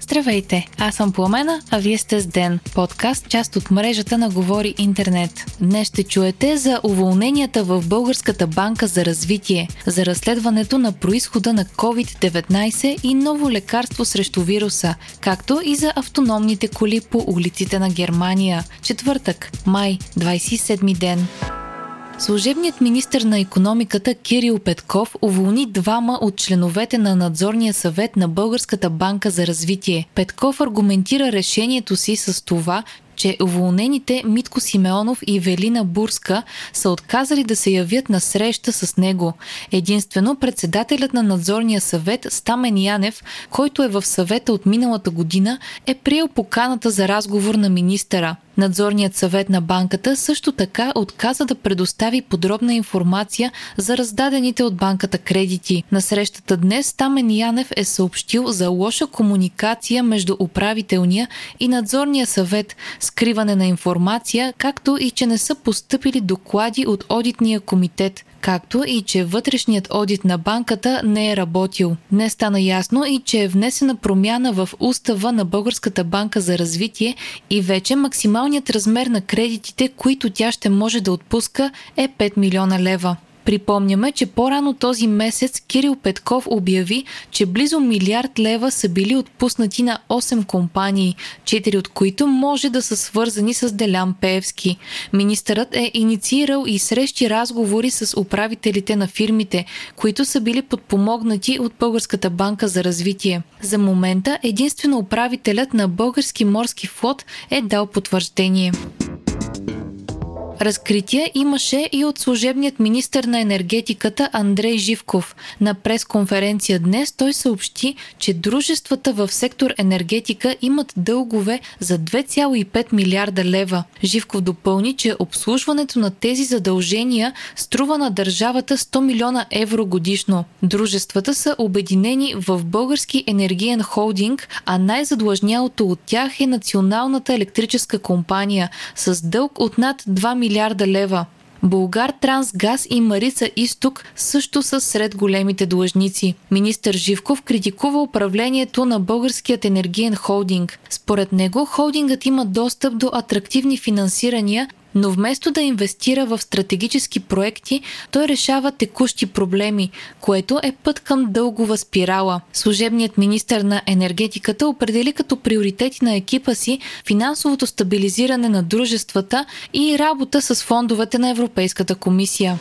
Здравейте, аз съм Пламена, а вие сте с Ден, подкаст, част от мрежата на Говори Интернет. Днес ще чуете за уволненията в Българската банка за развитие, за разследването на происхода на COVID-19 и ново лекарство срещу вируса, както и за автономните коли по улиците на Германия. Четвъртък, май, 27 ден. Служебният министр на економиката Кирил Петков уволни двама от членовете на надзорния съвет на Българската банка за развитие. Петков аргументира решението си с това, че уволнените Митко Симеонов и Велина Бурска са отказали да се явят на среща с него. Единствено председателят на надзорния съвет Стамен Янев, който е в съвета от миналата година, е приел поканата за разговор на министъра. Надзорният съвет на банката също така отказа да предостави подробна информация за раздадените от банката кредити. На срещата днес Тамен Янев е съобщил за лоша комуникация между управителния и надзорния съвет, скриване на информация, както и че не са поступили доклади от одитния комитет както и че вътрешният одит на банката не е работил. Не стана ясно и че е внесена промяна в устава на Българската банка за развитие и вече максималният размер на кредитите, които тя ще може да отпуска е 5 милиона лева. Припомняме, че по-рано този месец Кирил Петков обяви, че близо милиард лева са били отпуснати на 8 компании, 4 от които може да са свързани с Делян Пеевски. Министърът е инициирал и срещи разговори с управителите на фирмите, които са били подпомогнати от Българската банка за развитие. За момента единствено управителят на Български морски флот е дал потвърждение. Разкрития имаше и от служебният министр на енергетиката Андрей Живков. На пресконференция днес той съобщи, че дружествата в сектор енергетика имат дългове за 2,5 милиарда лева. Живков допълни, че обслужването на тези задължения струва на държавата 100 милиона евро годишно. Дружествата са обединени в български енергиен холдинг, а най-задлъжнялото от тях е Националната електрическа компания с дълг от над 2 милиарда милиарда лева. Булгар Трансгаз и Марица Исток също са сред големите длъжници. Министър Живков критикува управлението на българският енергиен холдинг. Според него холдингът има достъп до атрактивни финансирания, но вместо да инвестира в стратегически проекти, той решава текущи проблеми, което е път към дългова спирала. Служебният министр на енергетиката определи като приоритети на екипа си финансовото стабилизиране на дружествата и работа с фондовете на Европейската комисия.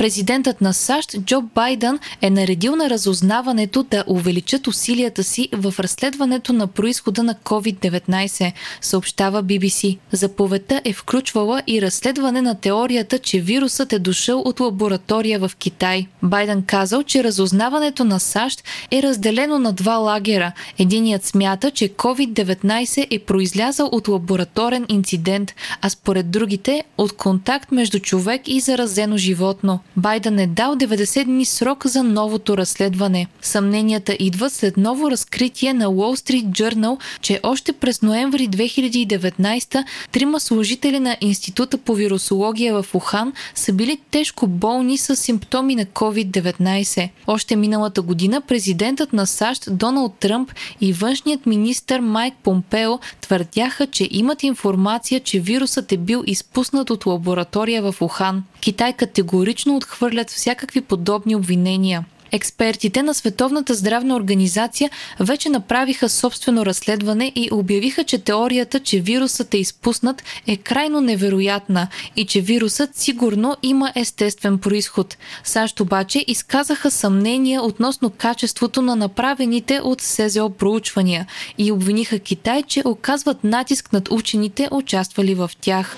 Президентът на САЩ Джо Байден е наредил на разузнаването да увеличат усилията си в разследването на происхода на COVID-19, съобщава BBC. Заповедта е включвала и разследване на теорията, че вирусът е дошъл от лаборатория в Китай. Байден казал, че разузнаването на САЩ е разделено на два лагера. Единият смята, че COVID-19 е произлязал от лабораторен инцидент, а според другите от контакт между човек и заразено животно. Байден е дал 90 дни срок за новото разследване. Съмненията идват след ново разкритие на Wall Street Journal, че още през ноември 2019 трима служители на Института по вирусология в Ухан са били тежко болни с симптоми на COVID-19. Още миналата година президентът на САЩ Доналд Тръмп и външният министр Майк Помпео твърдяха, че имат информация, че вирусът е бил изпуснат от лаборатория в Ухан. Китай категорично отхвърлят всякакви подобни обвинения. Експертите на Световната здравна организация вече направиха собствено разследване и обявиха, че теорията, че вирусът е изпуснат е крайно невероятна и че вирусът сигурно има естествен происход. САЩ обаче изказаха съмнения относно качеството на направените от СЗО проучвания и обвиниха Китай, че оказват натиск над учените, участвали в тях.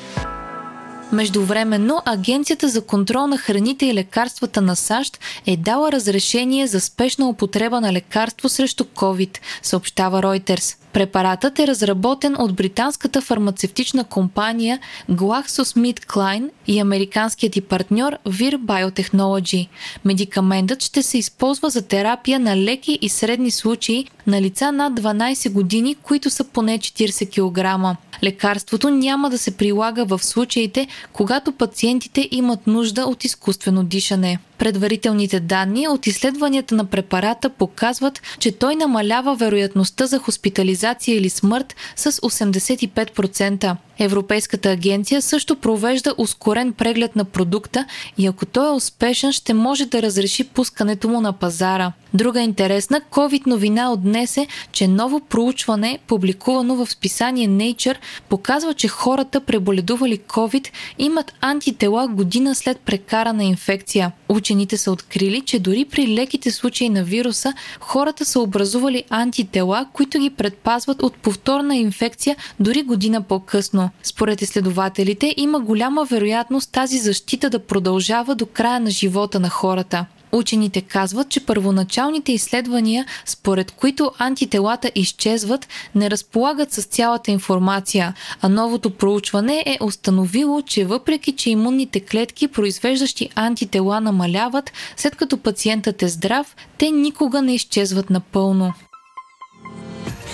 Междувременно, Агенцията за контрол на храните и лекарствата на САЩ е дала разрешение за спешна употреба на лекарство срещу COVID, съобщава Reuters. Препаратът е разработен от британската фармацевтична компания GlaxoSmithKline и американският и партньор Vir Biotechnology. Медикаментът ще се използва за терапия на леки и средни случаи на лица над 12 години, които са поне 40 кг. Лекарството няма да се прилага в случаите, когато пациентите имат нужда от изкуствено дишане. Предварителните данни от изследванията на препарата показват, че той намалява вероятността за хоспитализация или смърт с 85%. Европейската агенция също провежда ускорен преглед на продукта и ако той е успешен, ще може да разреши пускането му на пазара. Друга интересна COVID новина от днес е, че ново проучване, публикувано в списание Nature, показва, че хората, преболедували COVID, имат антитела година след прекарана инфекция. Учените са открили, че дори при леките случаи на вируса, хората са образували антитела, които ги предпазват от повторна инфекция дори година по-късно. Според изследователите има голяма вероятност тази защита да продължава до края на живота на хората. Учените казват, че първоначалните изследвания, според които антителата изчезват, не разполагат с цялата информация, а новото проучване е установило, че въпреки, че имунните клетки, произвеждащи антитела, намаляват, след като пациентът е здрав, те никога не изчезват напълно.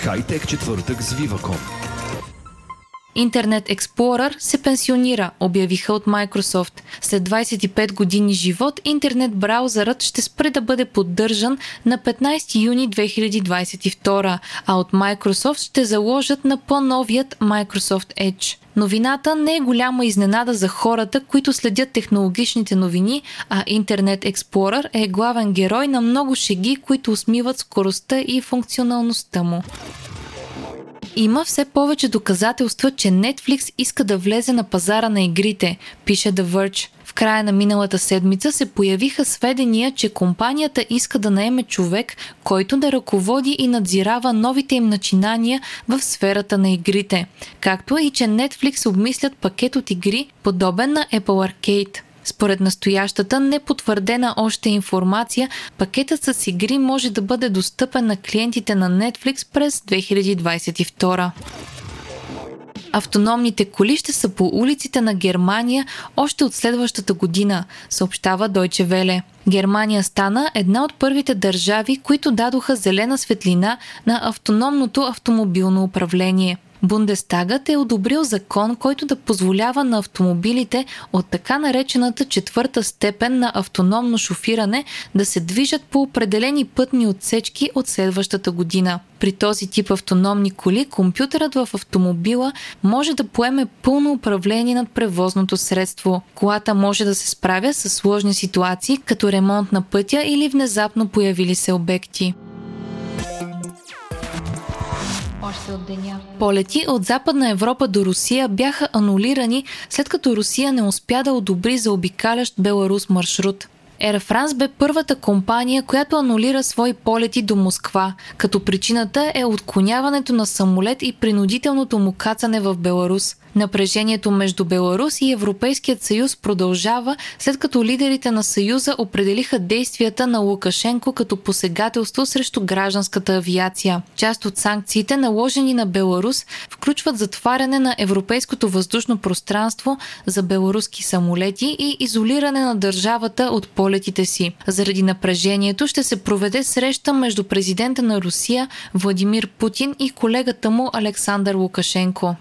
Хайтек четвъртък с Viva.com Internet Explorer се пенсионира, обявиха от Microsoft. След 25 години живот, интернет браузърът ще спре да бъде поддържан на 15 юни 2022, а от Microsoft ще заложат на по-новият Microsoft Edge. Новината не е голяма изненада за хората, които следят технологичните новини, а Internet Explorer е главен герой на много шеги, които усмиват скоростта и функционалността му. Има все повече доказателства, че Netflix иска да влезе на пазара на игрите, пише The Verge. В края на миналата седмица се появиха сведения, че компанията иска да наеме човек, който да ръководи и надзирава новите им начинания в сферата на игрите, както и че Netflix обмислят пакет от игри, подобен на Apple Arcade. Според настоящата непотвърдена още информация, пакетът с игри може да бъде достъпен на клиентите на Netflix през 2022. Автономните коли ще са по улиците на Германия още от следващата година, съобщава Deutsche Welle. Германия стана една от първите държави, които дадоха зелена светлина на автономното автомобилно управление – Бундестагът е одобрил закон, който да позволява на автомобилите от така наречената четвърта степен на автономно шофиране да се движат по определени пътни отсечки от следващата година. При този тип автономни коли компютърът в автомобила може да поеме пълно управление над превозното средство. Колата може да се справя с сложни ситуации, като ремонт на пътя или внезапно появили се обекти. Още от деня. Полети от Западна Европа до Русия бяха анулирани, след като Русия не успя да одобри за обикалящ Беларус маршрут. Air France бе първата компания, която анулира свои полети до Москва, като причината е отклоняването на самолет и принудителното му кацане в Беларус – Напрежението между Беларус и Европейският съюз продължава, след като лидерите на съюза определиха действията на Лукашенко като посегателство срещу гражданската авиация. Част от санкциите, наложени на Беларус, включват затваряне на европейското въздушно пространство за беларуски самолети и изолиране на държавата от полетите си. Заради напрежението ще се проведе среща между президента на Русия Владимир Путин и колегата му Александър Лукашенко.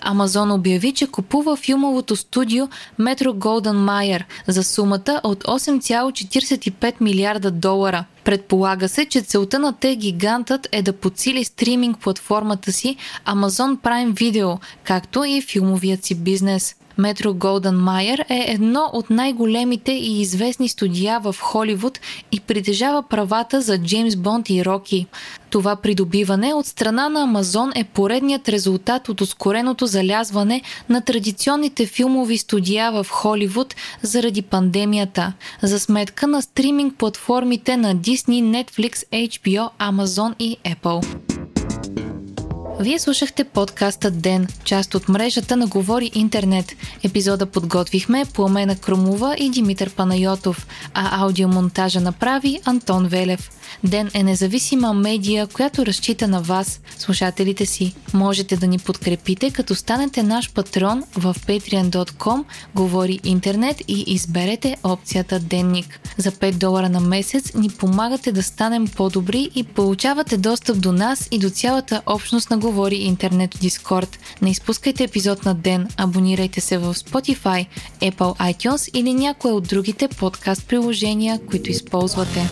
Амазон обяви, че купува филмовото студио Метро Голден Майер за сумата от 8,45 милиарда долара. Предполага се, че целта на те гигантът е да подсили стриминг платформата си Amazon Prime Video, както и филмовият си бизнес. Метро Голден Майер е едно от най-големите и известни студия в Холивуд и притежава правата за Джеймс Бонд и Роки. Това придобиване от страна на Амазон е поредният резултат от ускореното залязване на традиционните филмови студия в Холивуд заради пандемията, за сметка на стриминг платформите на Disney, Netflix, HBO, Amazon и Apple. Вие слушахте подкаста Ден, част от мрежата на Говори Интернет. Епизода подготвихме Пламена Крумова и Димитър Панайотов, а аудиомонтажа направи Антон Велев. Ден е независима медия, която разчита на вас, слушателите си. Можете да ни подкрепите, като станете наш патрон в patreon.com, говори интернет и изберете опцията Денник. За 5 долара на месец ни помагате да станем по-добри и получавате достъп до нас и до цялата общност на говори интернет в Дискорд. Не изпускайте епизод на ден, абонирайте се в Spotify, Apple iTunes или някое от другите подкаст приложения, които използвате.